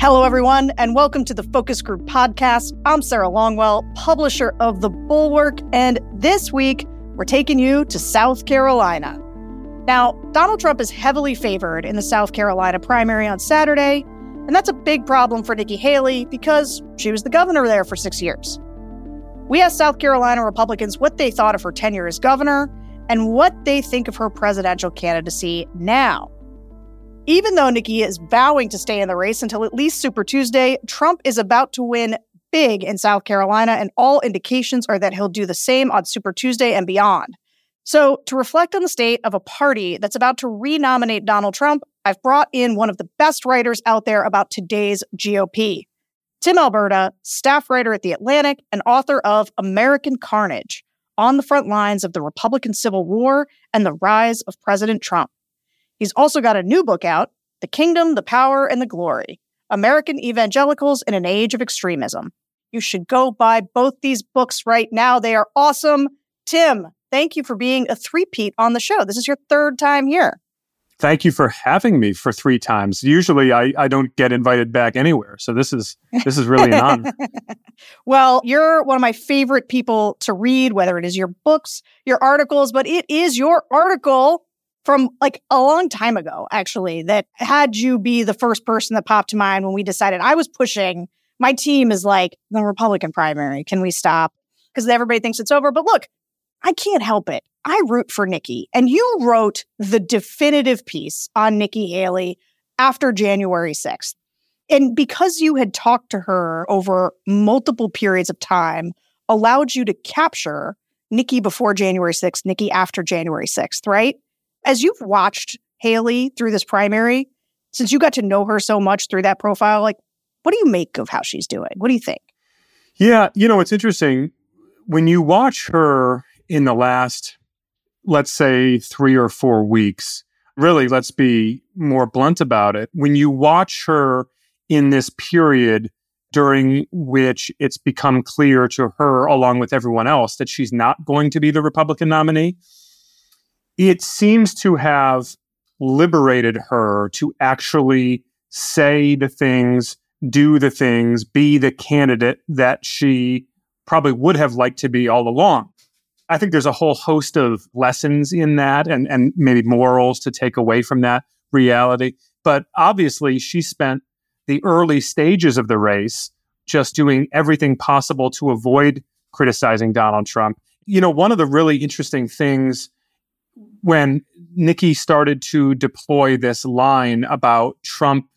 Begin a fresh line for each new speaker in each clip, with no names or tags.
Hello, everyone, and welcome to the Focus Group podcast. I'm Sarah Longwell, publisher of The Bulwark, and this week we're taking you to South Carolina. Now, Donald Trump is heavily favored in the South Carolina primary on Saturday, and that's a big problem for Nikki Haley because she was the governor there for six years. We asked South Carolina Republicans what they thought of her tenure as governor and what they think of her presidential candidacy now. Even though Nikki is vowing to stay in the race until at least Super Tuesday, Trump is about to win big in South Carolina, and all indications are that he'll do the same on Super Tuesday and beyond. So, to reflect on the state of a party that's about to renominate Donald Trump, I've brought in one of the best writers out there about today's GOP. Tim Alberta, staff writer at The Atlantic and author of American Carnage On the Front Lines of the Republican Civil War and the Rise of President Trump. He's also got a new book out The Kingdom, the Power, and the Glory American Evangelicals in an Age of Extremism. You should go buy both these books right now. They are awesome. Tim, thank you for being a three-peat on the show. This is your third time here.
Thank you for having me for three times. Usually I, I don't get invited back anywhere. So this is this is really an honor.
well, you're one of my favorite people to read, whether it is your books, your articles, but it is your article from like a long time ago, actually, that had you be the first person that popped to mind when we decided I was pushing. My team is like the Republican primary. Can we stop? Because everybody thinks it's over. But look, I can't help it. I root for Nikki. And you wrote the definitive piece on Nikki Haley after January 6th. And because you had talked to her over multiple periods of time, allowed you to capture Nikki before January 6th, Nikki after January 6th, right? As you've watched Haley through this primary, since you got to know her so much through that profile, like, what do you make of how she's doing? What do you think?
Yeah, you know, it's interesting. When you watch her in the last, let's say, three or four weeks, really, let's be more blunt about it. When you watch her in this period during which it's become clear to her, along with everyone else, that she's not going to be the Republican nominee, it seems to have liberated her to actually say the things, do the things, be the candidate that she probably would have liked to be all along. I think there's a whole host of lessons in that and, and maybe morals to take away from that reality. But obviously, she spent the early stages of the race just doing everything possible to avoid criticizing Donald Trump. You know, one of the really interesting things when Nikki started to deploy this line about Trump,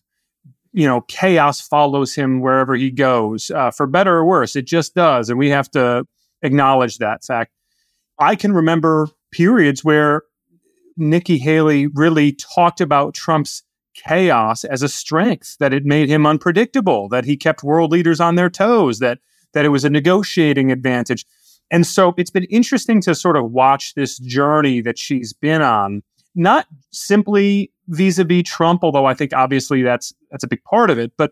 you know, chaos follows him wherever he goes, uh, for better or worse, it just does. And we have to acknowledge that fact. I can remember periods where Nikki Haley really talked about Trump's chaos as a strength, that it made him unpredictable, that he kept world leaders on their toes, that that it was a negotiating advantage. And so it's been interesting to sort of watch this journey that she's been on, not simply vis-a-vis Trump, although I think obviously that's that's a big part of it, but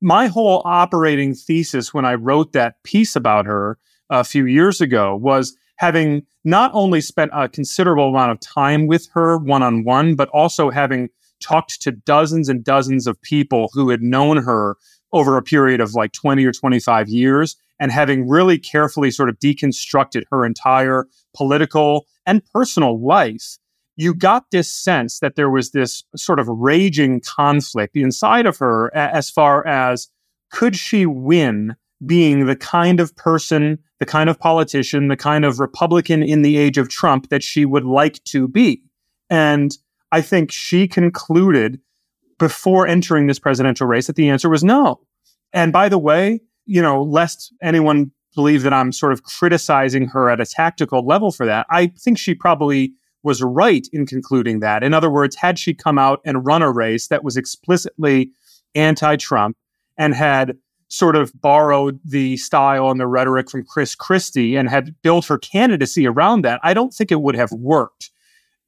my whole operating thesis when I wrote that piece about her a few years ago was having not only spent a considerable amount of time with her one on one, but also having talked to dozens and dozens of people who had known her over a period of like 20 or 25 years and having really carefully sort of deconstructed her entire political and personal life, you got this sense that there was this sort of raging conflict inside of her as far as could she win being the kind of person, the kind of politician, the kind of Republican in the age of Trump that she would like to be. And I think she concluded before entering this presidential race that the answer was no. And by the way, you know, lest anyone believe that I'm sort of criticizing her at a tactical level for that, I think she probably was right in concluding that. In other words, had she come out and run a race that was explicitly anti Trump and had sort of borrowed the style and the rhetoric from Chris Christie and had built her candidacy around that, I don't think it would have worked.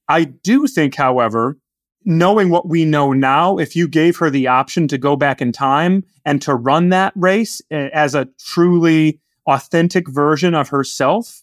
I do think, however, knowing what we know now, if you gave her the option to go back in time and to run that race eh, as a truly authentic version of herself,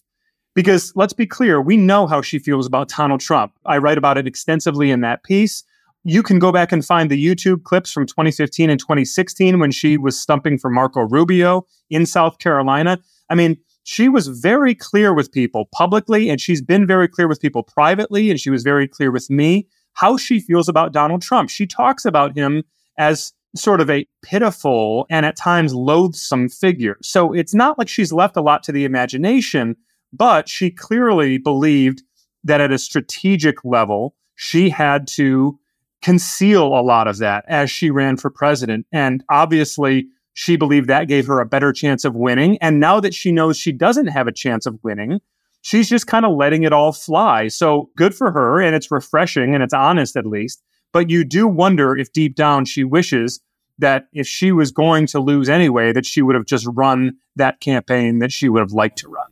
because let's be clear, we know how she feels about Donald Trump. I write about it extensively in that piece. You can go back and find the YouTube clips from 2015 and 2016 when she was stumping for Marco Rubio in South Carolina. I mean, she was very clear with people publicly, and she's been very clear with people privately, and she was very clear with me how she feels about Donald Trump. She talks about him as sort of a pitiful and at times loathsome figure. So it's not like she's left a lot to the imagination, but she clearly believed that at a strategic level, she had to conceal a lot of that as she ran for president. And obviously, she believed that gave her a better chance of winning. And now that she knows she doesn't have a chance of winning, she's just kind of letting it all fly. So good for her. And it's refreshing and it's honest at least. But you do wonder if deep down she wishes that if she was going to lose anyway, that she would have just run that campaign that she would have liked to run.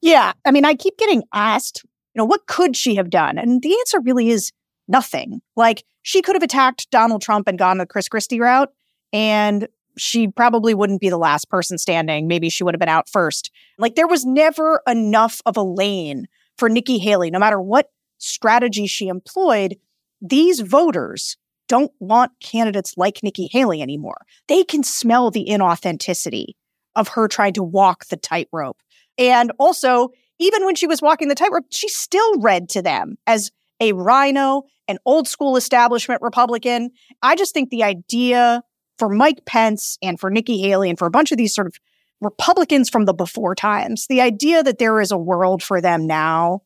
Yeah. I mean, I keep getting asked, you know, what could she have done? And the answer really is nothing. Like she could have attacked Donald Trump and gone the Chris Christie route, and she probably wouldn't be the last person standing. Maybe she would have been out first. Like there was never enough of a lane for Nikki Haley, no matter what strategy she employed. These voters don't want candidates like Nikki Haley anymore. They can smell the inauthenticity of her trying to walk the tightrope. And also, even when she was walking the tightrope, she still read to them as a RINO, an old school establishment Republican. I just think the idea for Mike Pence and for Nikki Haley and for a bunch of these sort of Republicans from the before times, the idea that there is a world for them now,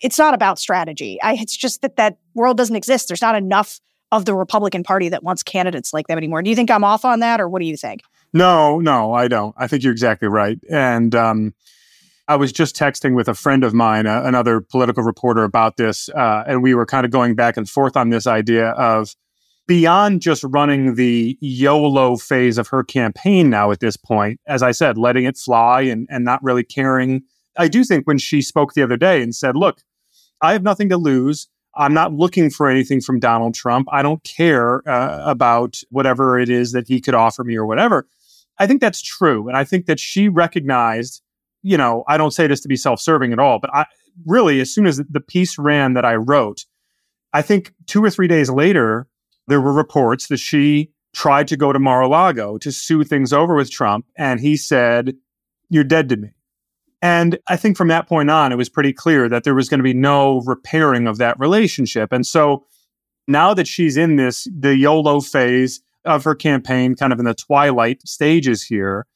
it's not about strategy. I, it's just that that world doesn't exist. There's not enough of the Republican Party that wants candidates like them anymore. Do you think I'm off on that, or what do you think?
No, no, I don't. I think you're exactly right. And um, I was just texting with a friend of mine, uh, another political reporter, about this, uh, and we were kind of going back and forth on this idea of beyond just running the YOLO phase of her campaign now at this point, as I said, letting it fly and, and not really caring. I do think when she spoke the other day and said, Look, I have nothing to lose. I'm not looking for anything from Donald Trump. I don't care uh, about whatever it is that he could offer me or whatever. I think that's true. And I think that she recognized you know, I don't say this to be self serving at all, but I really, as soon as the piece ran that I wrote, I think two or three days later, there were reports that she tried to go to Mar a Lago to sue things over with Trump. And he said, You're dead to me. And I think from that point on, it was pretty clear that there was going to be no repairing of that relationship. And so now that she's in this, the YOLO phase of her campaign, kind of in the twilight stages here,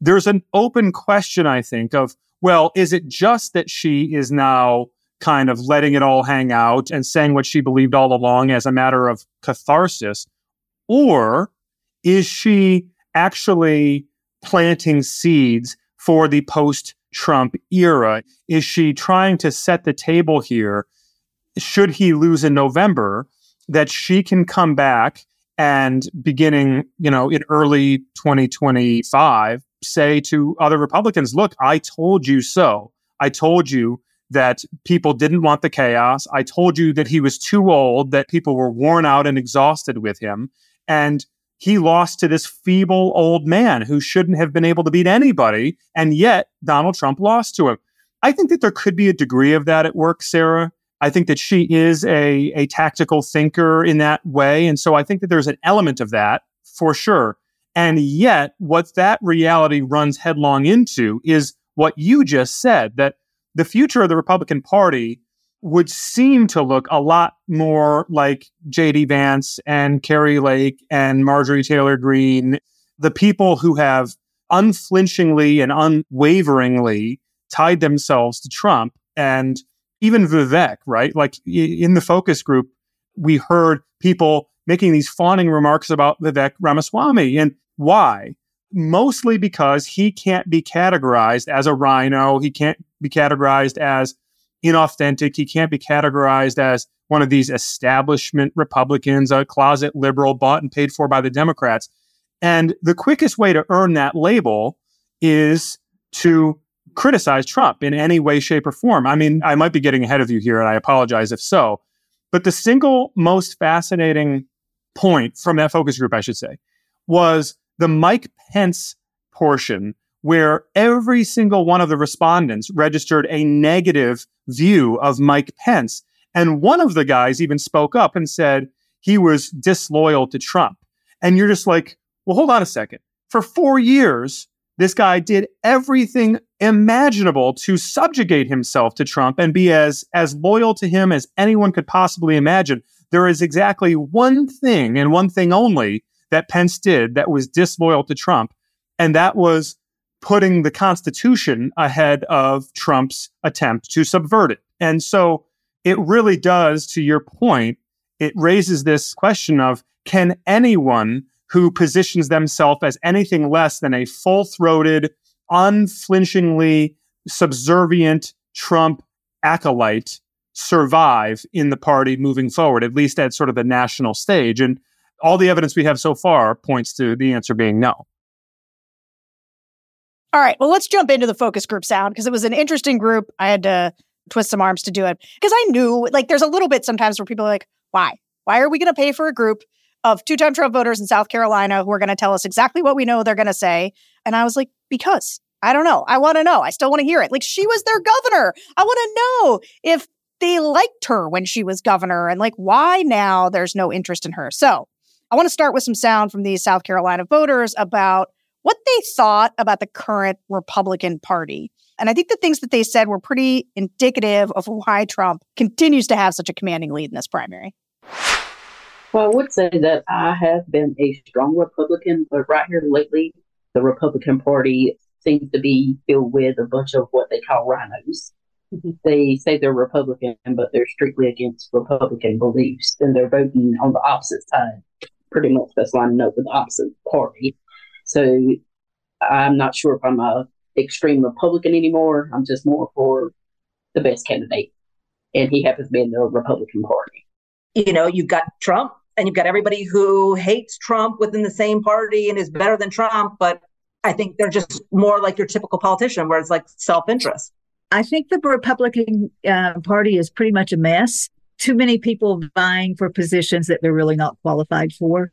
there's an open question, I think, of, well, is it just that she is now kind of letting it all hang out and saying what she believed all along as a matter of catharsis? Or is she actually planting seeds for the post Trump era? Is she trying to set the table here? Should he lose in November, that she can come back and beginning, you know, in early 2025, say to other Republicans, look, I told you so. I told you that people didn't want the chaos. I told you that he was too old, that people were worn out and exhausted with him. And he lost to this feeble old man who shouldn't have been able to beat anybody. And yet Donald Trump lost to him. I think that there could be a degree of that at work, Sarah. I think that she is a, a tactical thinker in that way. And so I think that there's an element of that for sure. And yet, what that reality runs headlong into is what you just said that the future of the Republican Party would seem to look a lot more like J.D. Vance and Kari Lake and Marjorie Taylor Greene, the people who have unflinchingly and unwaveringly tied themselves to Trump and even Vivek, right? Like in the focus group, we heard people making these fawning remarks about Vivek Ramaswamy. And why? Mostly because he can't be categorized as a RINO. He can't be categorized as inauthentic. He can't be categorized as one of these establishment Republicans, a closet liberal bought and paid for by the Democrats. And the quickest way to earn that label is to criticize Trump in any way, shape, or form. I mean, I might be getting ahead of you here, and I apologize if so. But the single most fascinating point from that focus group, I should say, was the Mike Pence portion where every single one of the respondents registered a negative view of Mike Pence. And one of the guys even spoke up and said, he was disloyal to Trump. And you're just like, well, hold on a second. For four years, this guy did everything imaginable to subjugate himself to Trump and be as, as loyal to him as anyone could possibly imagine. There is exactly one thing and one thing only that Pence did that was disloyal to Trump, and that was putting the Constitution ahead of Trump's attempt to subvert it. And so it really does, to your point, it raises this question of can anyone who positions themselves as anything less than a full throated, unflinchingly subservient Trump acolyte survive in the party moving forward, at least at sort of the national stage? And all the evidence we have so far points to the answer being no.
All right. Well, let's jump into the focus group sound because it was an interesting group. I had to twist some arms to do it because I knew, like, there's a little bit sometimes where people are like, why? Why are we going to pay for a group of two time Trump voters in South Carolina who are going to tell us exactly what we know they're going to say? And I was like, because I don't know. I want to know. I still want to hear it. Like, she was their governor. I want to know if they liked her when she was governor and like why now there's no interest in her. So I want to start with some sound from these South Carolina voters about what they thought about the current Republican Party. And I think the things that they said were pretty indicative of why Trump continues to have such a commanding lead in this primary.
Well, I would say that I have been a strong Republican, but right here lately, the Republican Party seems to be filled with a bunch of what they call RINOs. Mm-hmm. They say they're Republican, but they're strictly against Republican beliefs, and they're voting on the opposite side pretty much that's lining up with the opposite party. So I'm not sure if I'm a extreme Republican anymore. I'm just more for the best candidate, and he happens to be in the Republican Party.
You know, you've got Trump, and you've got everybody who hates Trump within the same party and is better than Trump, but I think they're just more like your typical politician, where it's like self interest.
I think the Republican uh, Party is pretty much a mess too many people vying for positions that they're really not qualified for.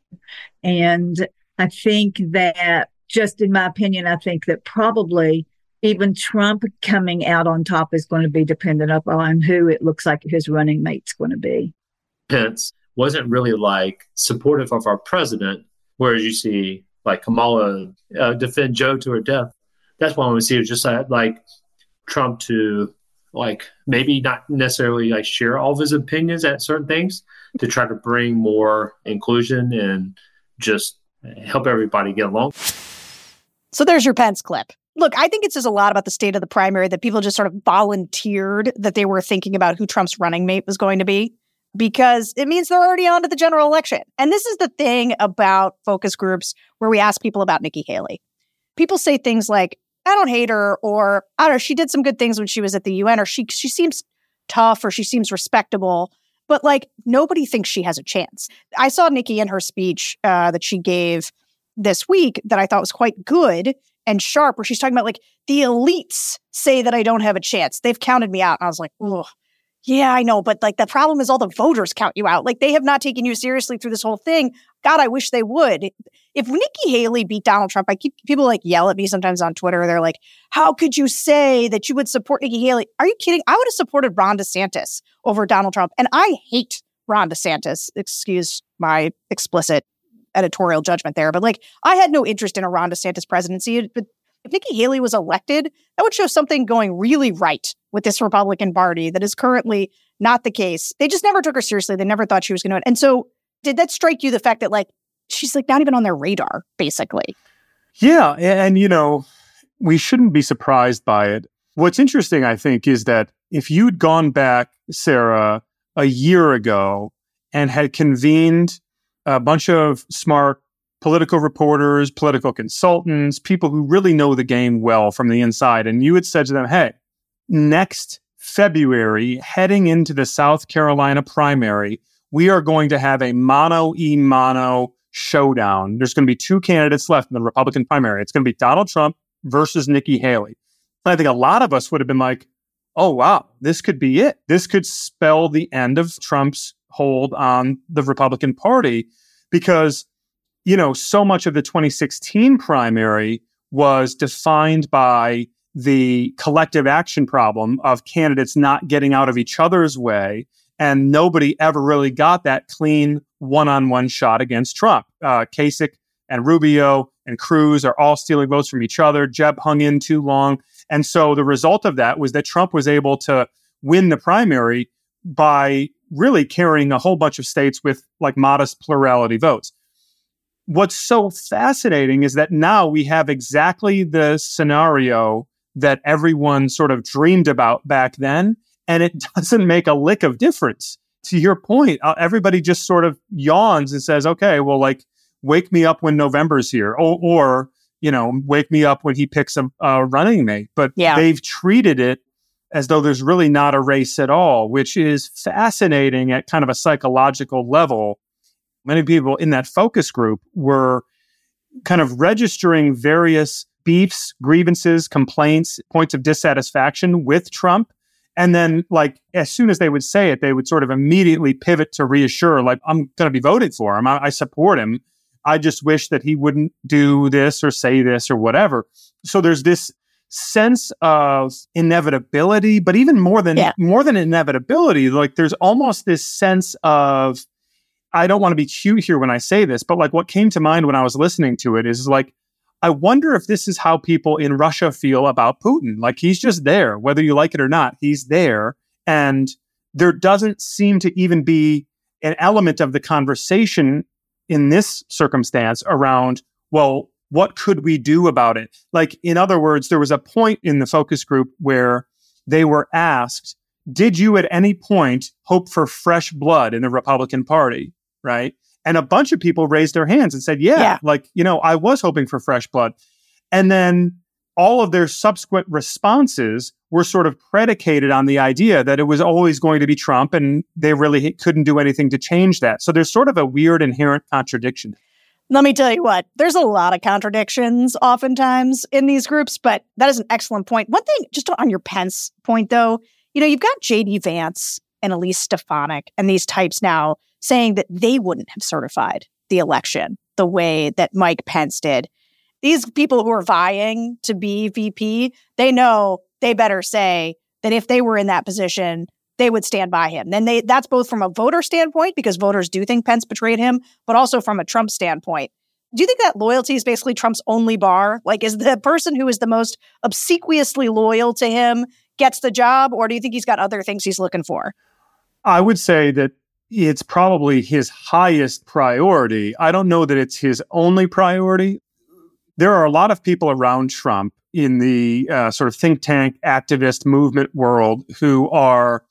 And I think that, just in my opinion, I think that probably even Trump coming out on top is going to be dependent upon who it looks like his running mate's going to be.
Pence wasn't really like supportive of our president, whereas you see like Kamala uh, defend Joe to her death. That's why we see it just like, like Trump to like maybe not necessarily like share all of his opinions at certain things to try to bring more inclusion and just help everybody get along.
So there's your Pence clip. Look, I think it says a lot about the state of the primary that people just sort of volunteered that they were thinking about who Trump's running mate was going to be because it means they're already on to the general election. And this is the thing about focus groups where we ask people about Nikki Haley. People say things like, I don't hate her, or I don't know, she did some good things when she was at the UN, or she she seems tough, or she seems respectable. But like nobody thinks she has a chance. I saw Nikki in her speech uh, that she gave this week that I thought was quite good and sharp, where she's talking about like the elites say that I don't have a chance. They've counted me out, and I was like, oh, yeah, I know, but like the problem is all the voters count you out. Like they have not taken you seriously through this whole thing. God, I wish they would. If Nikki Haley beat Donald Trump, I keep people like yell at me sometimes on Twitter. They're like, "How could you say that you would support Nikki Haley? Are you kidding? I would have supported Ron DeSantis over Donald Trump, and I hate Ron DeSantis. Excuse my explicit editorial judgment there, but like I had no interest in a Ron DeSantis presidency. But if Nikki Haley was elected, that would show something going really right with this Republican Party that is currently not the case. They just never took her seriously. They never thought she was going to. And so, did that strike you the fact that like she's like not even on their radar, basically?
Yeah, and you know, we shouldn't be surprised by it. What's interesting, I think, is that if you'd gone back, Sarah, a year ago and had convened a bunch of smart political reporters, political consultants, people who really know the game well from the inside. And you had said to them, hey, next February, heading into the South Carolina primary, we are going to have a mono e mono showdown. There's going to be two candidates left in the Republican primary. It's going to be Donald Trump versus Nikki Haley. And I think a lot of us would have been like, oh, wow, this could be it. This could spell the end of Trump's hold on the Republican Party because you know, so much of the 2016 primary was defined by the collective action problem of candidates not getting out of each other's way And nobody ever really got that clean one on one shot against Trump. Uh, Kasich and Rubio and Cruz are all stealing votes from each other. Jeb hung in too long. And so the result of that was that Trump was able to win the primary by really carrying a whole bunch of states with like modest plurality votes. What's so fascinating is that now we have exactly the scenario that everyone sort of dreamed about back then, and it doesn't make a lick of difference. To your point, uh, everybody just sort of yawns and says, okay, well, like, wake me up when November's here, or, or you know, wake me up when he picks a, a running mate. But yeah. they've treated it as though there's really not a race at all, which is fascinating at kind of a psychological level. Many people in that focus group were kind of registering various beefs, grievances, complaints, points of dissatisfaction with Trump. And then, like, as soon as they would say it, they would sort of immediately pivot to reassure, like, I'm going to be voting for him. I, I support him. I just wish that he wouldn't do this or say this or whatever. So there's this sense of inevitability, but even more than yeah. more than inevitability, like there's almost this sense of I don't want to be cute here when I say this, but like what came to mind when I was listening to it is like I wonder if this is how people in Russia feel about Putin. Like he's just there, whether you like it or not, he's there. And there doesn't seem to even be an element of the conversation in this circumstance around, well, what could we do about it? Like, in other words, there was a point in the focus group where they were asked, did you at any point hope for fresh blood in the Republican Party? Right. And a bunch of people raised their hands and said, yeah, yeah, like, you know, I was hoping for fresh blood. And then all of their subsequent responses were sort of predicated on the idea that it was always going to be Trump and they really couldn't do anything to change that. So there's sort of a weird inherent contradiction.
Let me tell you what, there's a lot of contradictions oftentimes in these groups, but that is an excellent point. One thing, just on your Pence point though, you know, you've got JD Vance and Elise Stefanik and these types now saying that they wouldn't have certified the election the way that Mike Pence did. These people who are vying to be VP, they know they better say that if they were in that position, they would stand by him. Then they that's both from a voter standpoint because voters do think Pence betrayed him, but also from a Trump standpoint. Do you think that loyalty is basically Trump's only bar? Like is the person who is the most obsequiously loyal to him gets the job or do you think he's got other things he's looking for?
I would say that it's probably his highest priority. I don't know that it's his only priority. There are a lot of people around Trump in the uh, sort of think tank activist movement world who are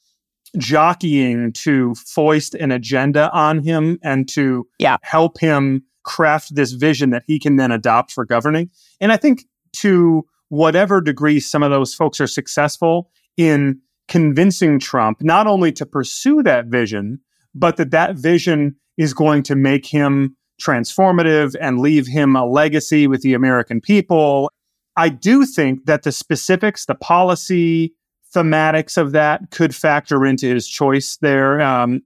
jockeying to foist an agenda on him and to yeah. help him craft this vision that he can then adopt for governing. And I think to whatever degree some of those folks are successful in convincing Trump not only to pursue that vision, but that that vision is going to make him transformative and leave him a legacy with the American people. I do think that the specifics, the policy thematics of that could factor into his choice there. Um,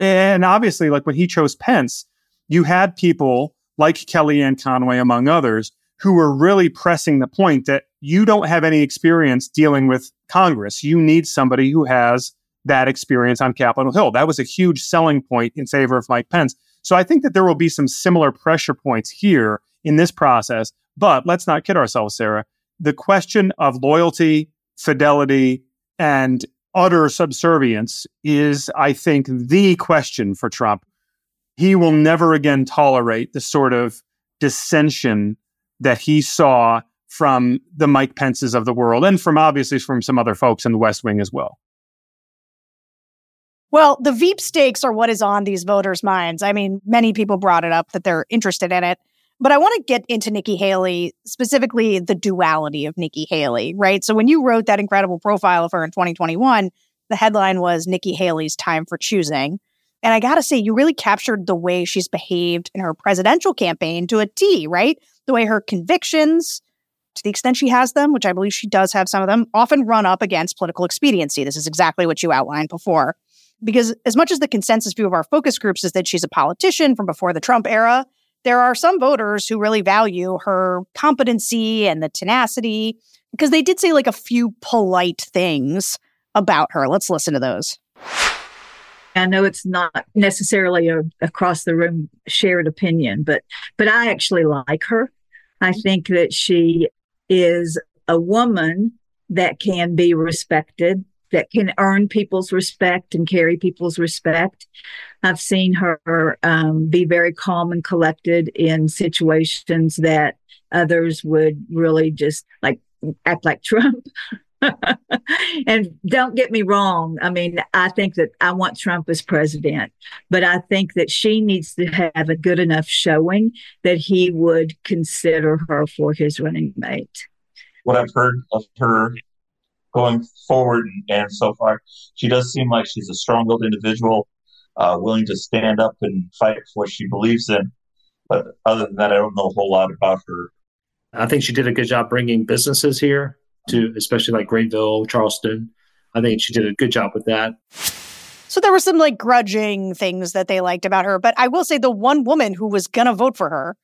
and obviously, like when he chose Pence, you had people like Kellyanne Conway, among others, who were really pressing the point that you don't have any experience dealing with Congress. You need somebody who has that experience on Capitol Hill. That was a huge selling point in favor of Mike Pence. So I think that there will be some similar pressure points here in this process. But let's not kid ourselves, Sarah. The question of loyalty, fidelity, and utter subservience is, I think, the question for Trump. He will never again tolerate the sort of dissension that he saw from the Mike Pences of the world and from obviously from some other folks in the West Wing as well.
Well, the Veep stakes are what is on these voters' minds. I mean, many people brought it up that they're interested in it. But I want to get into Nikki Haley, specifically the duality of Nikki Haley, right? So when you wrote that incredible profile of her in 2021, the headline was Nikki Haley's Time for Choosing. And I got to say, you really captured the way she's behaved in her presidential campaign to a T, right? The way her convictions, to the extent she has them, which I believe she does have some of them, often run up against political expediency. This is exactly what you outlined before because as much as the consensus view of our focus groups is that she's a politician from before the Trump era, there are some voters who really value her competency and the tenacity because they did say like a few polite things about her. Let's listen to those.
I know it's not necessarily a across the room shared opinion, but but I actually like her. I think that she is a woman that can be respected, that can earn people's respect and carry people's respect. I've seen her um, be very calm and collected in situations that others would really just like act like Trump. and don't get me wrong. I mean, I think that I want Trump as president, but I think that she needs to have a good enough showing that he would consider her for his running mate.
What I've heard of her going forward and so far, she does seem like she's a strong willed individual, uh, willing to stand up and fight for what she believes in. But other than that, I don't know a whole lot about her.
I think she did a good job bringing businesses here to, especially like Greenville, Charleston. I think she did a good job with that.
So there were some like grudging things that they liked about her. But I will say the one woman who was going to vote for her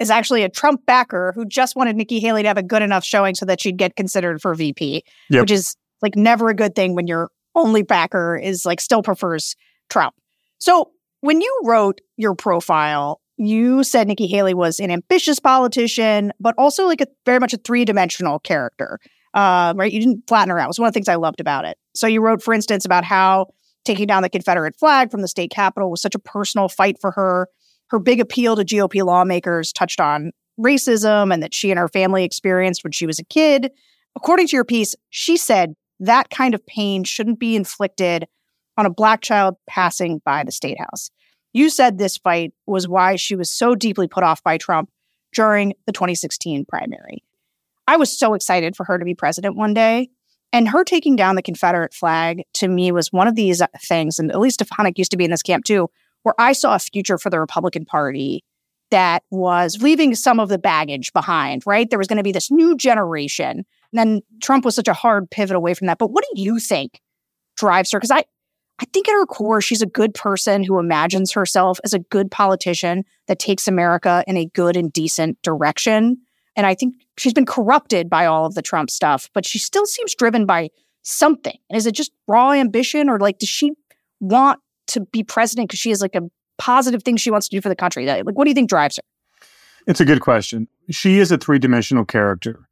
is actually a Trump backer who just wanted Nikki Haley to have a good enough showing so that she'd get considered for VP, yep. which is like never a good thing when your only backer is like still prefers Trump. So when you wrote your profile, you said Nikki Haley was an ambitious politician, but also like a very much a three dimensional character. Uh, right? You didn't flatten her out. It was one of the things I loved about it. So you wrote, for instance, about how taking down the Confederate flag from the state capitol was such a personal fight for her. Her big appeal to GOP lawmakers touched on racism and that she and her family experienced when she was a kid. According to your piece, she said that kind of pain shouldn't be inflicted on a black child passing by the state house. You said this fight was why she was so deeply put off by Trump during the 2016 primary. I was so excited for her to be president one day. And her taking down the Confederate flag to me was one of these uh, things, and Elise Stefanik used to be in this camp too, where I saw a future for the Republican Party that was leaving some of the baggage behind, right? There was going to be this new generation. And then Trump was such a hard pivot away from that. But what do you think drives her? Because I, I think at her core, she's a good person who imagines herself as a good politician that takes America in a good and decent direction. And I think she's been corrupted by all of the Trump stuff, but she still seems driven by something. And is it just raw ambition or like, does she want to be president because she has like a positive thing she wants to do for the country? Like, what do you think drives her?
It's a good question. She is a three dimensional character.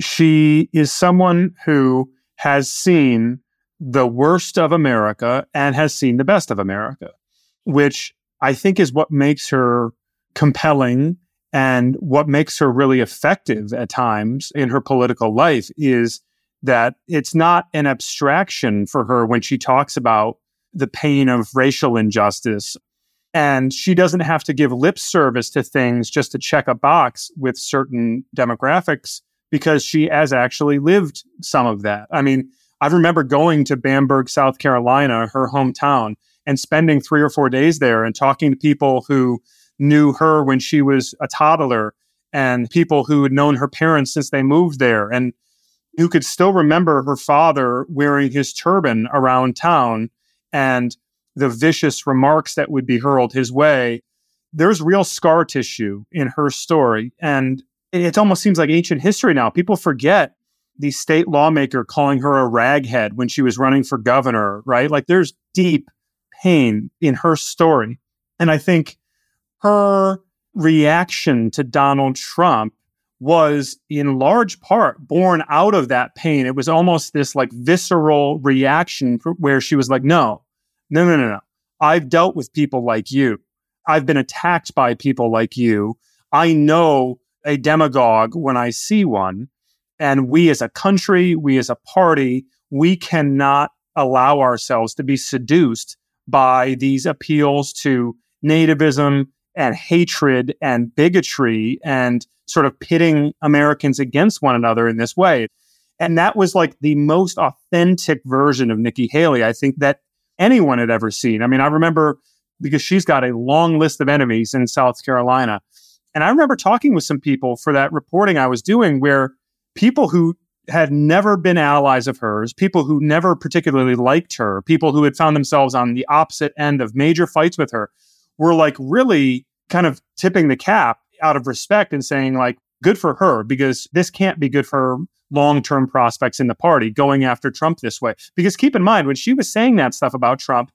She is someone who has seen the worst of America and has seen the best of America, which I think is what makes her compelling and what makes her really effective at times in her political life is that it's not an abstraction for her when she talks about the pain of racial injustice. And she doesn't have to give lip service to things just to check a box with certain demographics because she has actually lived some of that. I mean, I remember going to Bamberg, South Carolina, her hometown, and spending three or four days there and talking to people who knew her when she was a toddler and people who had known her parents since they moved there and who could still remember her father wearing his turban around town and the vicious remarks that would be hurled his way. There's real scar tissue in her story. And it almost seems like ancient history now. People forget the state lawmaker calling her a raghead when she was running for governor, right? Like there's deep pain in her story. And I think her reaction to Donald Trump was in large part born out of that pain. It was almost this like visceral reaction where she was like, no, no, no, no, no. I've dealt with people like you. I've been attacked by people like you. I know a demagogue when I see one. And we as a country, we as a party, we cannot allow ourselves to be seduced by these appeals to nativism and hatred and bigotry and sort of pitting Americans against one another in this way. And that was like the most authentic version of Nikki Haley, I think, that anyone had ever seen. I mean, I remember because she's got a long list of enemies in South Carolina. And I remember talking with some people for that reporting I was doing where people who had never been allies of hers, people who never particularly liked her, people who had found themselves on the opposite end of major fights with her, were like really kind of tipping the cap out of respect and saying, like, good for her, because this can't be good for long term prospects in the party going after Trump this way. Because keep in mind, when she was saying that stuff about Trump,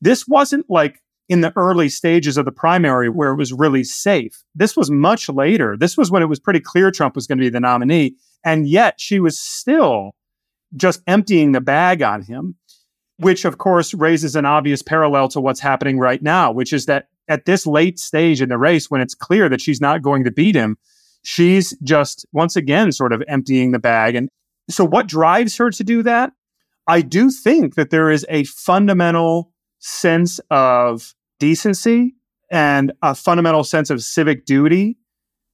This wasn't like in the early stages of the primary where it was really safe. This was much later. This was when it was pretty clear Trump was going to be the nominee. And yet she was still just emptying the bag on him, which of course raises an obvious parallel to what's happening right now, which is that at this late stage in the race, when it's clear that she's not going to beat him, she's just once again sort of emptying the bag. And so, what drives her to do that? I do think that there is a fundamental sense of decency and a fundamental sense of civic duty.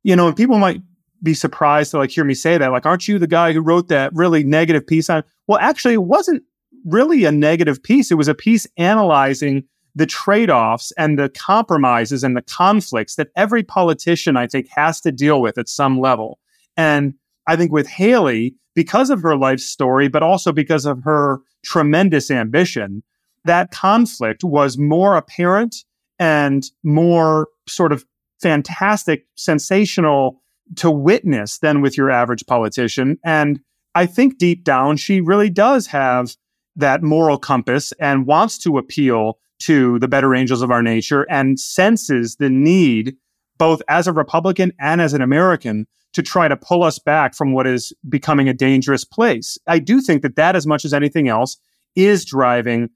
You know, and people might be surprised to like hear me say that. Like, aren't you the guy who wrote that really negative piece on? Well, actually, it wasn't really a negative piece. It was a piece analyzing the trade offs and the compromises and the conflicts that every politician, I think, has to deal with at some level. And I think with Haley, because of her life story, but also because of her tremendous ambition, that conflict was more apparent and more sort of fantastic, sensational to witness than with your average politician. And I think deep down, she really does have that moral compass and wants to appeal to the better angels of our nature and senses the need, both as a Republican and as an American, to try to pull us back from what is becoming a dangerous place. I do think that that, as much as anything else, is driving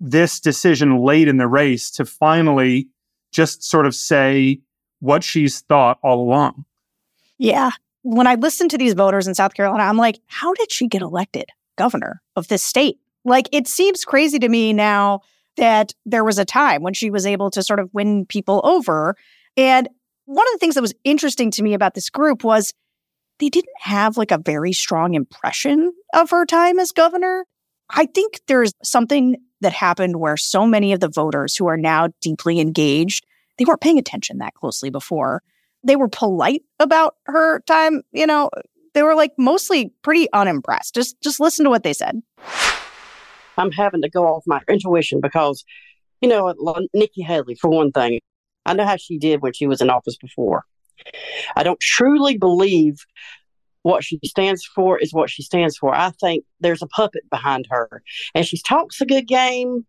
this decision late in the race to finally just sort of say what she's thought all along.
Yeah. When I listen to these voters in South Carolina, I'm like, how did she get elected governor of this state? Like, it seems crazy to me now that there was a time when she was able to sort of win people over. And one of the things that was interesting to me about this group was they didn't have like a very strong impression of her time as governor. I think there's something that happened where so many of the voters who are now deeply engaged, they weren't paying attention that closely before. They were polite about her time, you know, they were like mostly pretty unimpressed. Just just listen to what they said.
I'm having to go off my intuition because, you know, uh, Nikki Haley, for one thing, I know how she did when she was in office before. I don't truly believe what she stands for is what she stands for. I think there's a puppet behind her, and she talks a good game,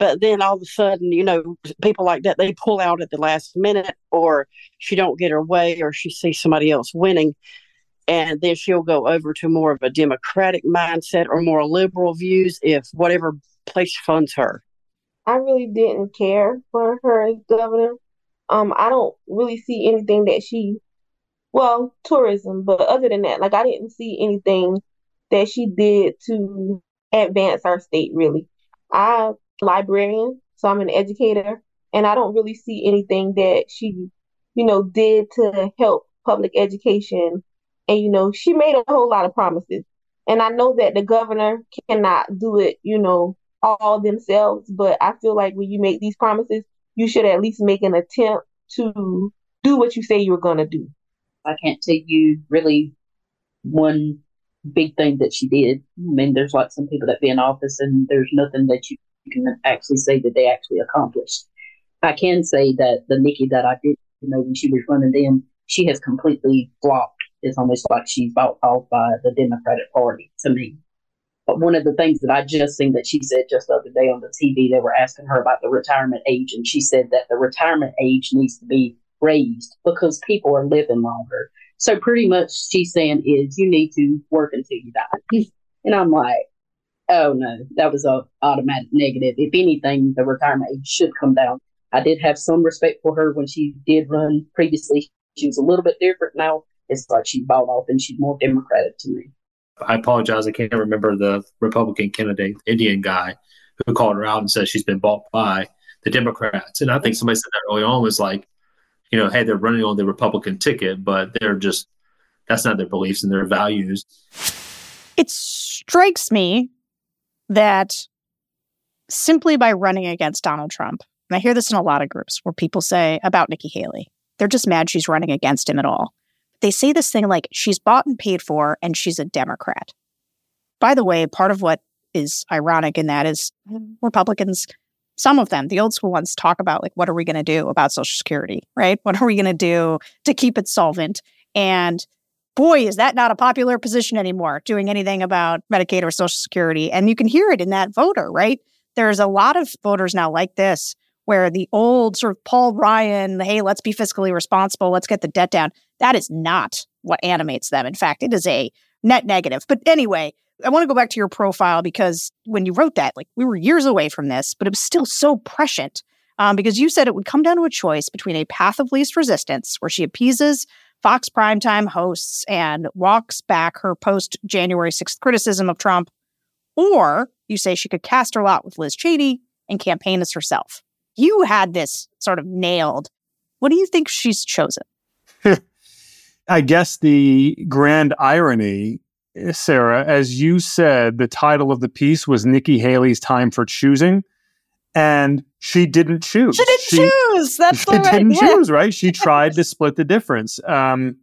but then all of a sudden, you know, people like that they pull out at the last minute, or she don't get her way, or she sees somebody else winning, and then she'll go over to more of a democratic mindset or more liberal views if whatever place funds her.
I really didn't care for her as governor. Um, I don't really see anything that she, well, tourism, but other than that, like I didn't see anything that she did to advance our state. Really, I librarian, so I'm an educator, and I don't really see anything that she, you know, did to help public education and, you know, she made a whole lot of promises. And I know that the governor cannot do it, you know, all themselves. But I feel like when you make these promises, you should at least make an attempt to do what you say you were going to do.
I can't tell you really one big thing that she did. I mean, there's like some people that be in office and there's nothing that you can actually say that they actually accomplished. I can say that the Nikki that I did you know when she was running them, she has completely flopped it's almost like she's bought off by the Democratic Party to me. But one of the things that I just seen that she said just the other day on the TV, they were asking her about the retirement age, and she said that the retirement age needs to be raised because people are living longer. So pretty much she's saying is you need to work until you die. and I'm like, oh no, that was a automatic negative. If anything, the retirement age should come down. I did have some respect for her when she did run previously. She was a little bit different now it's like she bought off and she's more Democratic to me.
I apologize. I can't remember the Republican candidate, Indian guy, who called her out and said she's been bought by the Democrats. And I think somebody said that early on was like, you know, hey, they're running on the Republican ticket, but they're just, that's not their beliefs and their values.
It strikes me that simply by running against Donald Trump, and I hear this in a lot of groups where people say about Nikki Haley, they're just mad she's running against him at all they say this thing like she's bought and paid for and she's a Democrat. By the way, part of what is ironic in that is Republicans, some of them, the old school ones, talk about like, what are we going to do about Social Security, right? What are we going to do to keep it solvent? And boy, is that not a popular position anymore, doing anything about Medicaid or Social Security. And you can hear it in that voter, right? there's a lot of voters now like this, where the old sort of Paul Ryan, hey, let's be fiscally responsible, let's get the debt down, that is not what animates them. In fact, it is a net negative. But anyway, I want to go back to your profile because when you wrote that, like we were years away from this, but it was still so prescient um, because you said it would come down to a choice between a path of least resistance, where she appeases Fox primetime hosts and walks back her post January 6th criticism of Trump, or you say she could cast her lot with Liz Cheney and campaign as herself. You had this sort of nailed. What do you think she's chosen?
I guess the grand irony, Sarah, as you said, the title of the piece was Nikki Haley's Time for Choosing. And she didn't choose.
She didn't she, choose. That's
she right. didn't yeah. choose, right? She tried to split the difference. Um,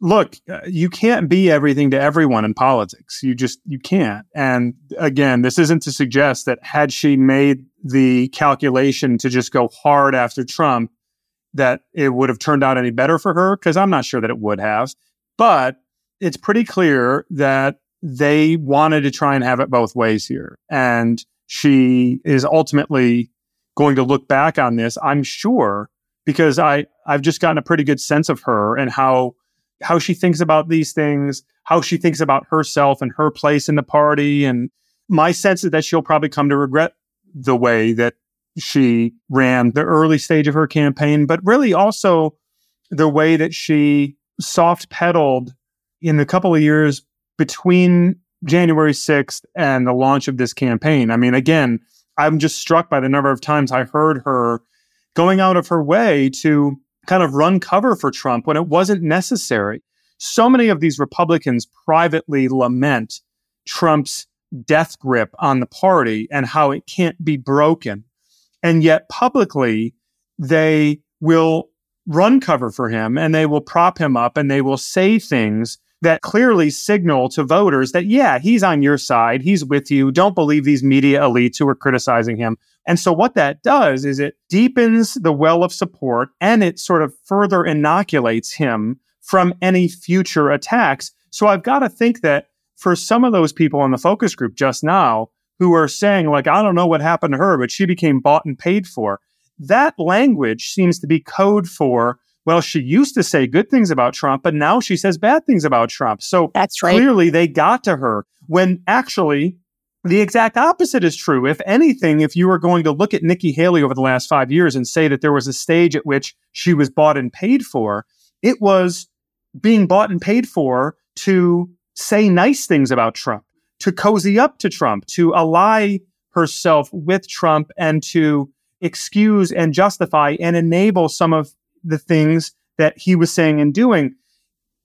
look, uh, you can't be everything to everyone in politics. You just you can't. And again, this isn't to suggest that had she made the calculation to just go hard after Trump, that it would have turned out any better for her because I'm not sure that it would have. But it's pretty clear that they wanted to try and have it both ways here. And she is ultimately going to look back on this, I'm sure, because I, I've just gotten a pretty good sense of her and how how she thinks about these things, how she thinks about herself and her place in the party. And my sense is that she'll probably come to regret the way that she ran the early stage of her campaign, but really also the way that she soft pedaled in the couple of years between January 6th and the launch of this campaign. I mean, again, I'm just struck by the number of times I heard her going out of her way to kind of run cover for Trump when it wasn't necessary. So many of these Republicans privately lament Trump's death grip on the party and how it can't be broken. And yet publicly, they will run cover for him and they will prop him up and they will say things that clearly signal to voters that, yeah, he's on your side. He's with you. Don't believe these media elites who are criticizing him. And so what that does is it deepens the well of support and it sort of further inoculates him from any future attacks. So I've got to think that for some of those people in the focus group just now who are saying, like, I don't know what happened to her, but she became bought and paid for, that language seems to be code for well, she used to say good things about Trump, but now she says bad things about Trump. So
that's right.
Clearly, they got to her when actually the exact opposite is true. If anything, if you were going to look at Nikki Haley over the last five years and say that there was a stage at which she was bought and paid for, it was being bought and paid for to say nice things about Trump, to cozy up to Trump, to ally herself with Trump and to excuse and justify and enable some of the things that he was saying and doing.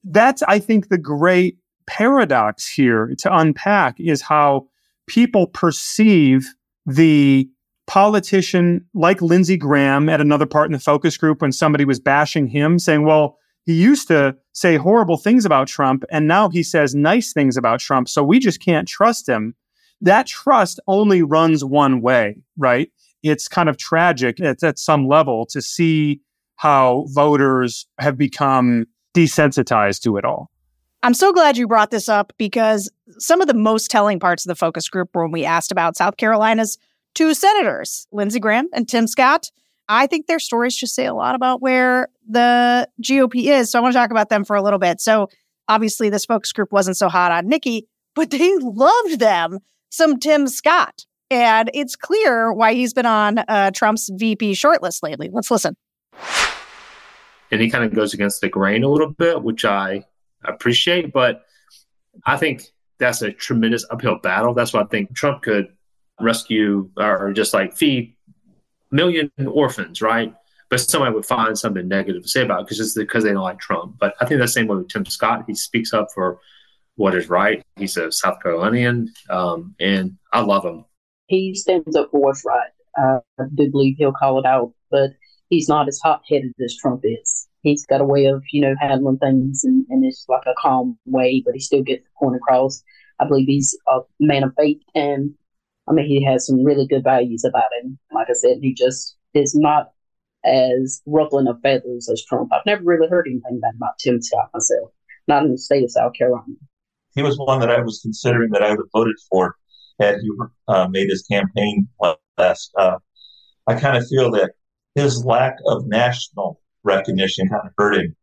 That's, I think, the great paradox here to unpack is how people perceive the politician like Lindsey Graham at another part in the focus group when somebody was bashing him, saying, well, he used to say horrible things about Trump, and now he says nice things about Trump. So we just can't trust him. That trust only runs one way, right? It's kind of tragic at, at some level to see how voters have become desensitized to it all.
I'm so glad you brought this up because some of the most telling parts of the focus group were when we asked about South Carolina's two senators, Lindsey Graham and Tim Scott. I think their stories just say a lot about where the GOP is. So I want to talk about them for a little bit. So obviously, this focus group wasn't so hot on Nikki, but they loved them some Tim Scott. And it's clear why he's been on uh, Trump's VP shortlist lately. Let's listen
and he kind of goes against the grain a little bit, which I appreciate. But I think that's a tremendous uphill battle. That's why I think Trump could rescue or just like feed million orphans, right? But somebody would find something negative to say about it because it's because they don't like Trump. But I think that's the same way with Tim Scott. He speaks up for what is right. He's a South Carolinian, um, and I love him.
He stands up for what's right. I do believe he'll call it out, but he's not as hot headed as Trump is. He's got a way of, you know, handling things and, and it's like a calm way, but he still gets the point across. I believe he's a man of faith and I mean he has some really good values about him. Like I said, he just is not as ruffling of feathers as Trump. I've never really heard anything bad about Tim Scott myself, not in the state of South Carolina.
He was one that I was considering that I would have voted for had he uh, made his campaign last. Uh, I kind of feel that his lack of national recognition kind of hurt him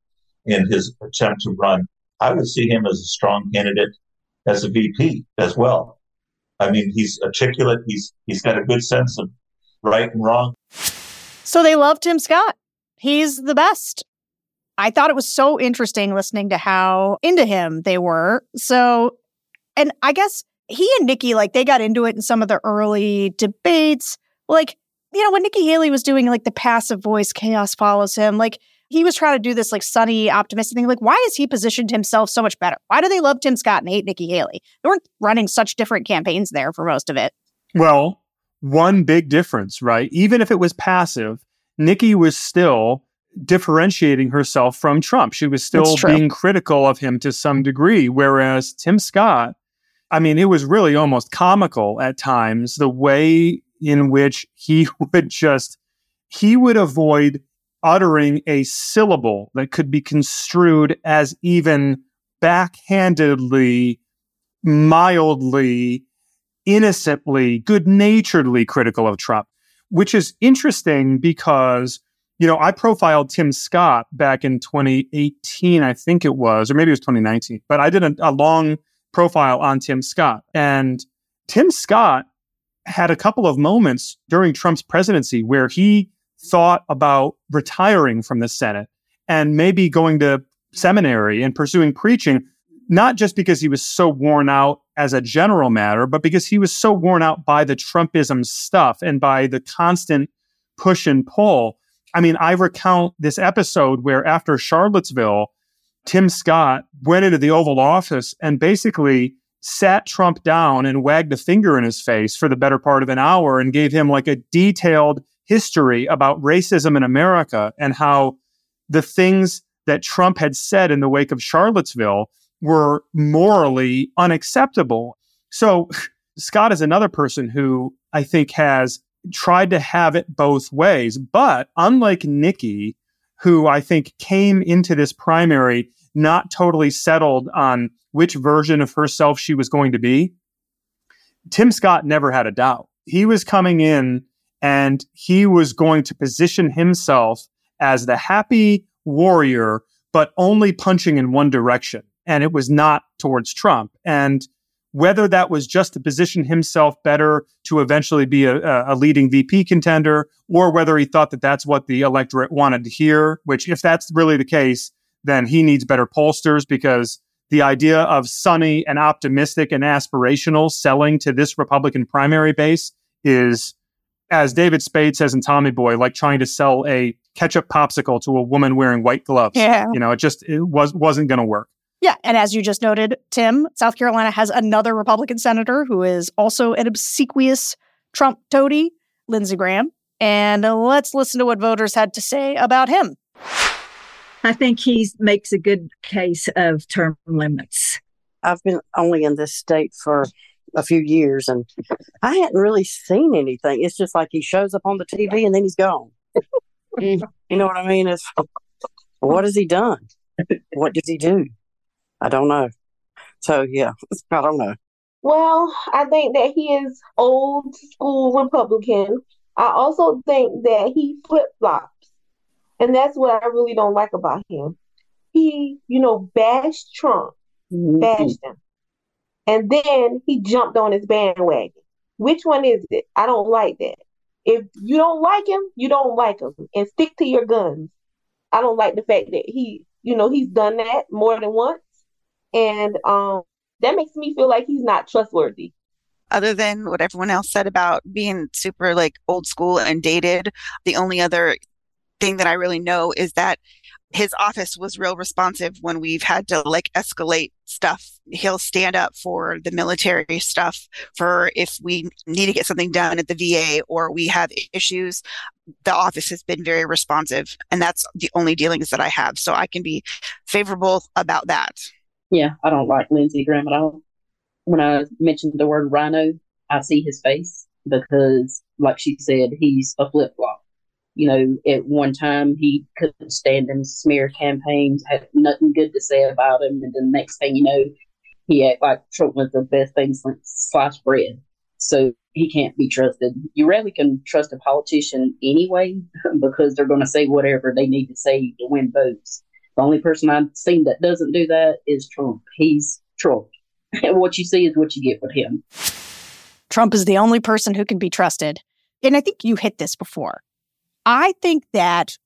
in his attempt to run. I would see him as a strong candidate as a VP as well. I mean, he's articulate. He's he's got a good sense of right and wrong.
So they love Tim Scott. He's the best. I thought it was so interesting listening to how into him they were. So, and I guess he and Nikki, like, they got into it in some of the early debates. Like, you know, when Nikki Haley was doing like the passive voice, chaos follows him, like, he was trying to do this like sunny, optimistic thing. Like, why has he positioned himself so much better? Why do they love Tim Scott and hate Nikki Haley? They weren't running such different campaigns there for most of it.
Well, one big difference, right? Even if it was passive, Nikki was still differentiating herself from Trump. She was still being critical of him to some degree. Whereas Tim Scott, I mean, it was really almost comical at times the way in which he would just, he would avoid uttering a syllable that could be construed as even backhandedly, mildly, innocently, good naturedly critical of Trump, which is interesting because, you know, I profiled Tim Scott back in 2018, I think it was, or maybe it was 2019, but I did a, a long profile on Tim Scott. And Tim Scott had a couple of moments during Trump's presidency where he thought about retiring from the Senate and maybe going to seminary and pursuing preaching, not just because he was so worn out as a general matter, but because he was so worn out by the Trumpism stuff and by the constant push and pull. I mean, I recount this episode where after Charlottesville, Tim Scott went into the Oval Office and basically sat Trump down and wagged a finger in his face for the better part of an hour and gave him like a detailed history about racism in America and how the things that Trump had said in the wake of Charlottesville were morally unacceptable. So Scott is another person who I think has tried to have it both ways. But unlike Nikki, who I think came into this primary not totally settled on which version of herself she was going to be, Tim Scott never had a doubt. He was coming in and he was going to position himself as the happy warrior, but only punching in one direction. And it was not towards Trump. And whether that was just to position himself better to eventually be a, a, leading VP contender, or whether he thought that that's what the electorate wanted to hear, which, if that's really the case, then he needs better pollsters because the idea of sunny and optimistic and aspirational selling to this Republican primary base is as David Spade says in Tommy Boy, like trying to sell a ketchup popsicle to a woman wearing white gloves.
Yeah.
You know, it just it was wasn't going to work.
Yeah, and as you just noted, Tim, South Carolina has another Republican senator who is also an obsequious Trump toady, Lindsey Graham. And let's listen to what voters had to say about him.
I think he makes a good case of term limits.
I've been only in this state for a few years, and I hadn't really seen anything. It's just like he shows up on the TV and then he's gone. Mm-hmm. you know what I mean? It's what has he done? What does he do? I don't know. So yeah, I don't know.
Well, I think that he is old school Republican. I also think that he flip flops, and that's what I really don't like about him. He, you know, bashed Trump, mm-hmm. bashed him, and then he jumped on his bandwagon. Which one is it? I don't like that. If you don't like him, you don't like him and stick to your guns. I don't like the fact that he, you know, he's done that more than once. And um that makes me feel like he's not trustworthy.
Other than what everyone else said about being super like old school and dated, the only other thing that I really know is that his office was real responsive when we've had to like escalate stuff. He'll stand up for the military stuff for if we need to get something done at the VA or we have issues. The office has been very responsive and that's the only dealings that I have. So I can be favorable about that.
Yeah, I don't like Lindsey Graham at all. When I mentioned the word RINO, I see his face because, like she said, he's a flip flop you know, at one time he couldn't stand him, smear campaigns, had nothing good to say about him. And then the next thing you know, he act like Trump was the best thing since sliced bread. So he can't be trusted. You rarely can trust a politician anyway because they're going to say whatever they need to say to win votes. The only person I've seen that doesn't do that is Trump. He's Trump. And what you see is what you get with him.
Trump is the only person who can be trusted. And I think you hit this before. I think that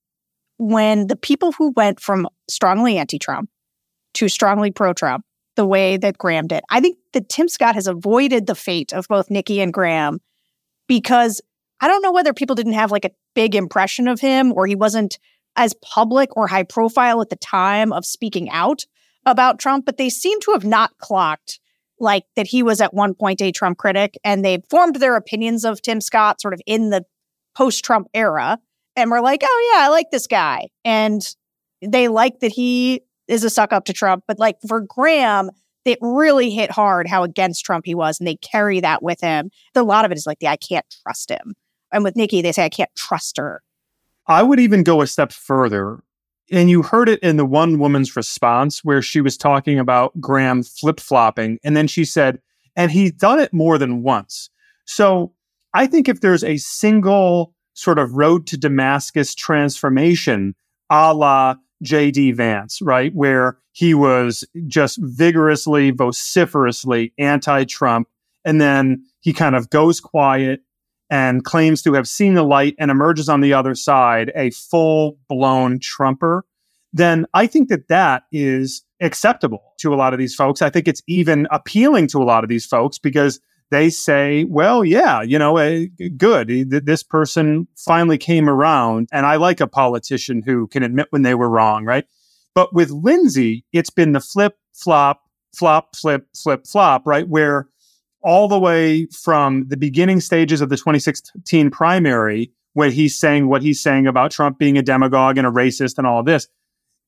when the people who went from strongly anti Trump to strongly pro Trump, the way that Graham did, I think that Tim Scott has avoided the fate of both Nikki and Graham because I don't know whether people didn't have like a big impression of him or he wasn't as public or high profile at the time of speaking out about Trump, but they seem to have not clocked like that he was at one point a Trump critic and they formed their opinions of Tim Scott sort of in the post Trump era and were like, oh, yeah, I like this guy. And they like that he is a suck up to Trump. But like for Graham, it really hit hard how against Trump he was. And they carry that with him. A lot of it is like the I can't trust him. And with Nikki, they say, I can't trust her.
I would even go a step further. And you heard it in the one woman's response where she was talking about Graham flip flopping. And then she said, and he's done it more than once. So I think if there's a single sort of road to Damascus transformation a la J.D. Vance, right? Where he was just vigorously, vociferously anti Trump. And then he kind of goes quiet and claims to have seen the light and emerges on the other side a full blown Trumper. Then I think that that is acceptable to a lot of these folks. I think it's even appealing to a lot of these folks because they say, well, yeah, you know, uh, good. This person finally came around. And I like a politician who can admit when they were wrong, right? But with Lindsey, it's been the flip, flop, flop, flip, flip, flop, right? Where all the way from the beginning stages of the 2016 primary, when he's saying what he's saying about Trump being a demagogue and a racist and all this,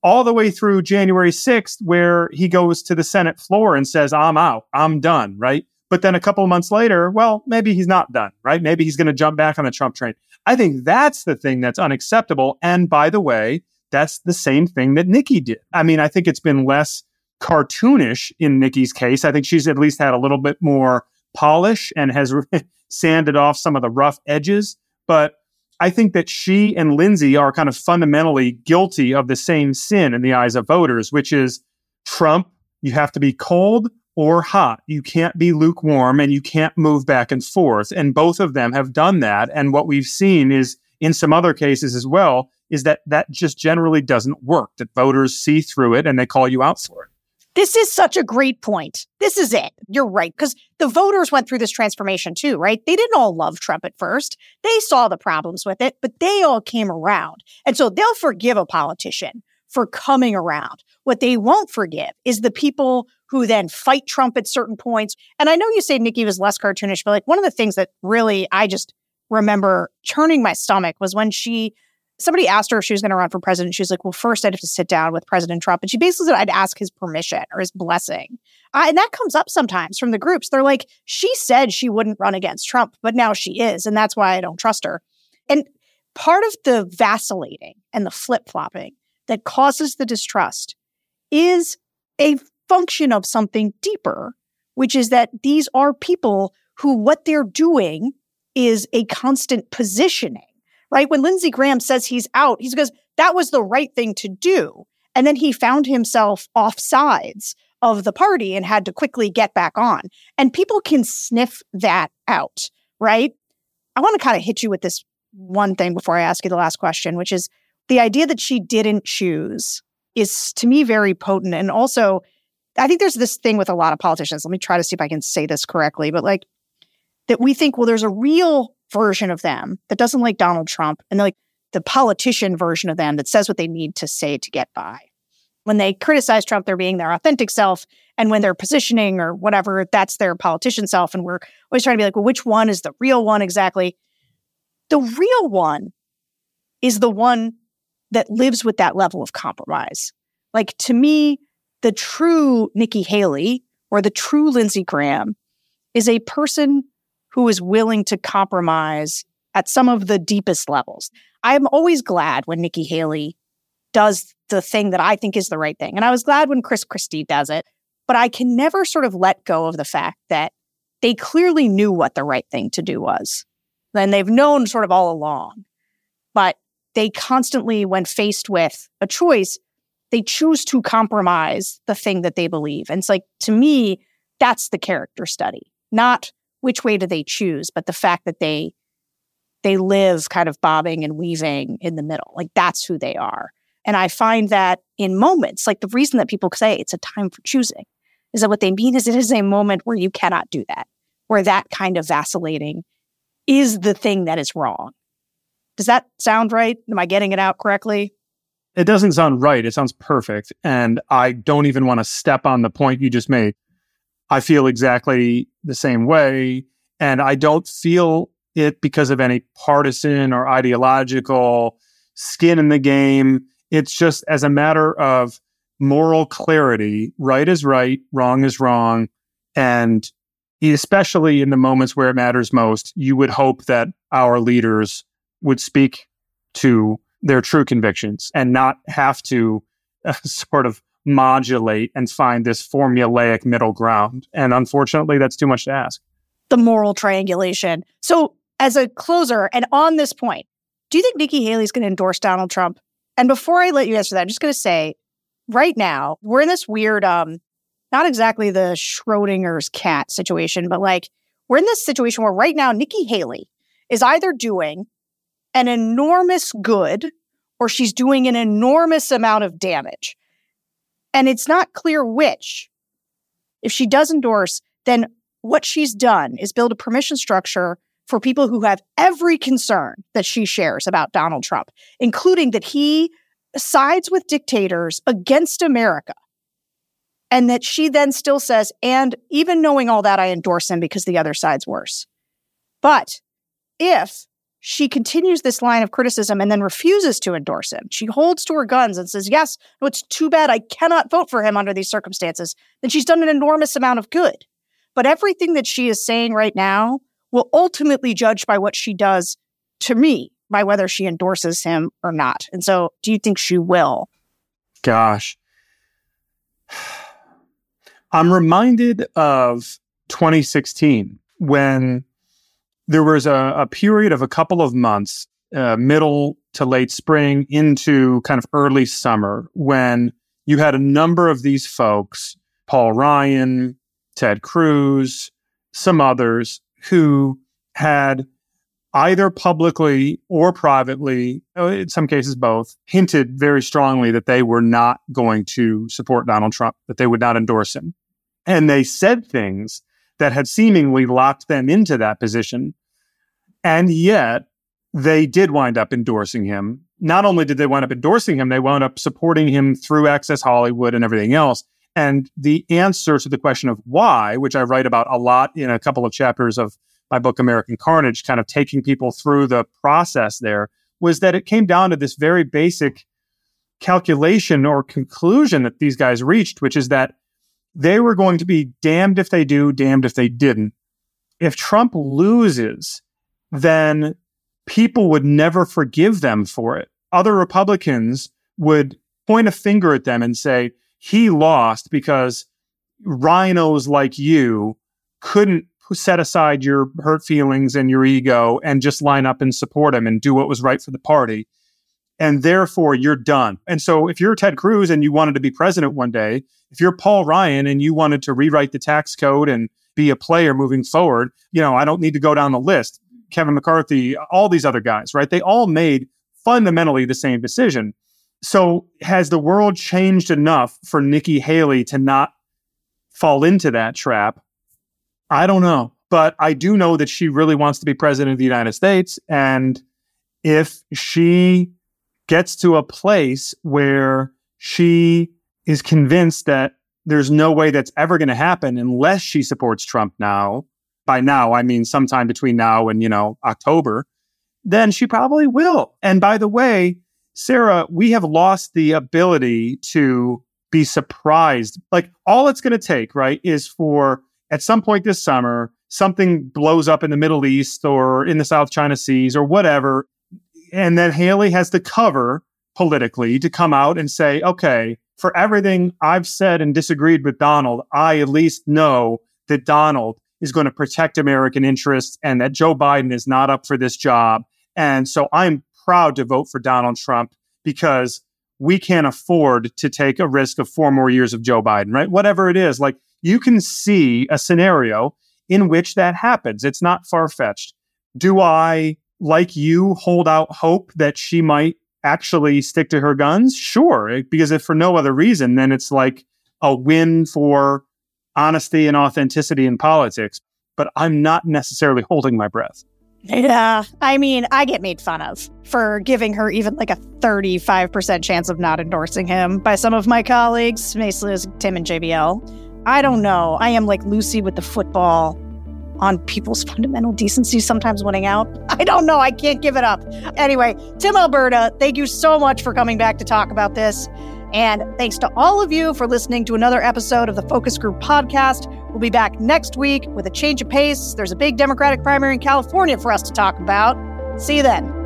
all the way through January 6th, where he goes to the Senate floor and says, I'm out, I'm done, right? But then a couple of months later, well, maybe he's not done, right? Maybe he's going to jump back on the Trump train. I think that's the thing that's unacceptable. And by the way, that's the same thing that Nikki did. I mean, I think it's been less cartoonish in Nikki's case. I think she's at least had a little bit more polish and has sanded off some of the rough edges. But I think that she and Lindsey are kind of fundamentally guilty of the same sin in the eyes of voters, which is Trump, you have to be cold or hot. You can't be lukewarm and you can't move back and forth. And both of them have done that. And what we've seen is in some other cases as well, is that that just generally doesn't work, that voters see through it and they call you out for it.
This is such a great point. This is it. You're right. Because the voters went through this transformation too, right? They didn't all love Trump at first. They saw the problems with it, but they all came around. And so they'll forgive a politician for coming around. What they won't forgive is the people who then fight Trump at certain points. And I know you say Nikki was less cartoonish, but like one of the things that really I just remember churning my stomach was when she somebody asked her if she was going to run for president. She was like, "Well, first I'd have to sit down with President Trump," and she basically said I'd ask his permission or his blessing. Uh, and that comes up sometimes from the groups. They're like, "She said she wouldn't run against Trump, but now she is, and that's why I don't trust her." And part of the vacillating and the flip flopping that causes the distrust is a function of something deeper, which is that these are people who what they're doing is a constant positioning, right? When Lindsey Graham says he's out, he goes, that was the right thing to do. And then he found himself off sides of the party and had to quickly get back on. And people can sniff that out, right? I want to kind of hit you with this one thing before I ask you the last question, which is the idea that she didn't choose is to me very potent. And also, I think there's this thing with a lot of politicians. Let me try to see if I can say this correctly, but like that we think, well, there's a real version of them that doesn't like Donald Trump, and like the politician version of them that says what they need to say to get by. When they criticize Trump, they're being their authentic self. And when they're positioning or whatever, that's their politician self. And we're always trying to be like, well, which one is the real one exactly? The real one is the one that lives with that level of compromise. Like to me, the true Nikki Haley or the true Lindsey Graham is a person who is willing to compromise at some of the deepest levels. I'm always glad when Nikki Haley does the thing that I think is the right thing. And I was glad when Chris Christie does it, but I can never sort of let go of the fact that they clearly knew what the right thing to do was. And they've known sort of all along. But they constantly, when faced with a choice, they choose to compromise the thing that they believe. And it's like, to me, that's the character study, not which way do they choose, but the fact that they they live kind of bobbing and weaving in the middle. Like that's who they are. And I find that in moments, like the reason that people say it's a time for choosing is that what they mean is it is a moment where you cannot do that, where that kind of vacillating is the thing that is wrong. Does that sound right? Am I getting it out correctly?
It doesn't sound right. It sounds perfect. And I don't even want to step on the point you just made. I feel exactly the same way. And I don't feel it because of any partisan or ideological skin in the game. It's just as a matter of moral clarity right is right, wrong is wrong. And especially in the moments where it matters most, you would hope that our leaders would speak to their true convictions and not have to uh, sort of modulate and find this formulaic middle ground. And unfortunately, that's too much to ask.
The moral triangulation. So, as a closer, and on this point, do you think Nikki Haley's going to endorse Donald Trump? And before I let you answer that, I'm just going to say right now, we're in this weird, um, not exactly the Schrodinger's cat situation, but like we're in this situation where right now Nikki Haley is either doing an enormous good or she's doing an enormous amount of damage. And it's not clear which. If she does endorse, then what she's done is build a permission structure for people who have every concern that she shares about Donald Trump, including that he sides with dictators against America. And that she then still says, and even knowing all that, I endorse him because the other side's worse. But if she continues this line of criticism and then refuses to endorse him. She holds to her guns and says, Yes, no, it's too bad I cannot vote for him under these circumstances. Then she's done an enormous amount of good. But everything that she is saying right now will ultimately judge by what she does to me, by whether she endorses him or not. And so, do you think she will?
Gosh. I'm reminded of 2016 when there was a, a period of a couple of months, uh, middle to late spring into kind of early summer, when you had a number of these folks, Paul Ryan, Ted Cruz, some others, who had either publicly or privately, uh, in some cases both, hinted very strongly that they were not going to support Donald Trump, that they would not endorse him. And they said things that had seemingly locked them into that position. And yet they did wind up endorsing him. Not only did they wind up endorsing him, they wound up supporting him through Access Hollywood and everything else. And the answer to the question of why, which I write about a lot in a couple of chapters of my book, American Carnage, kind of taking people through the process there, was that it came down to this very basic calculation or conclusion that these guys reached, which is that they were going to be damned if they do, damned if they didn't. If Trump loses, then people would never forgive them for it. Other Republicans would point a finger at them and say, he lost because RINOs like you couldn't set aside your hurt feelings and your ego and just line up and support him and do what was right for the party. And therefore, you're done. And so, if you're Ted Cruz and you wanted to be president one day, if you're Paul Ryan and you wanted to rewrite the tax code and be a player moving forward, you know, I don't need to go down the list. Kevin McCarthy, all these other guys, right? They all made fundamentally the same decision. So, has the world changed enough for Nikki Haley to not fall into that trap? I don't know. But I do know that she really wants to be president of the United States. And if she gets to a place where she is convinced that there's no way that's ever going to happen unless she supports Trump now, by now, I mean sometime between now and, you know, October, then she probably will. And by the way, Sarah, we have lost the ability to be surprised. Like all it's going to take, right, is for at some point this summer, something blows up in the Middle East or in the South China Seas or whatever. And then Haley has the cover politically to come out and say, okay, for everything I've said and disagreed with Donald, I at least know that Donald is going to protect American interests and that Joe Biden is not up for this job. And so I'm proud to vote for Donald Trump because we can't afford to take a risk of four more years of Joe Biden, right? Whatever it is, like you can see a scenario in which that happens. It's not far fetched. Do I, like you, hold out hope that she might actually stick to her guns? Sure. Because if for no other reason, then it's like a win for honesty and authenticity in politics. But I'm not necessarily holding my breath.
Yeah. I mean, I get made fun of for giving her even like a 35% chance of not endorsing him by some of my colleagues, mostly as Tim and JVL. I don't know. I am like Lucy with the football on people's fundamental decency sometimes winning out. I don't know. I can't give it up. Anyway, Tim Alberta, thank you so much for coming back to talk about this. And thanks to all of you for listening to another episode of the Focus Group podcast. We'll be back next week with a change of pace. There's a big Democratic primary in California for us to talk about. See you then.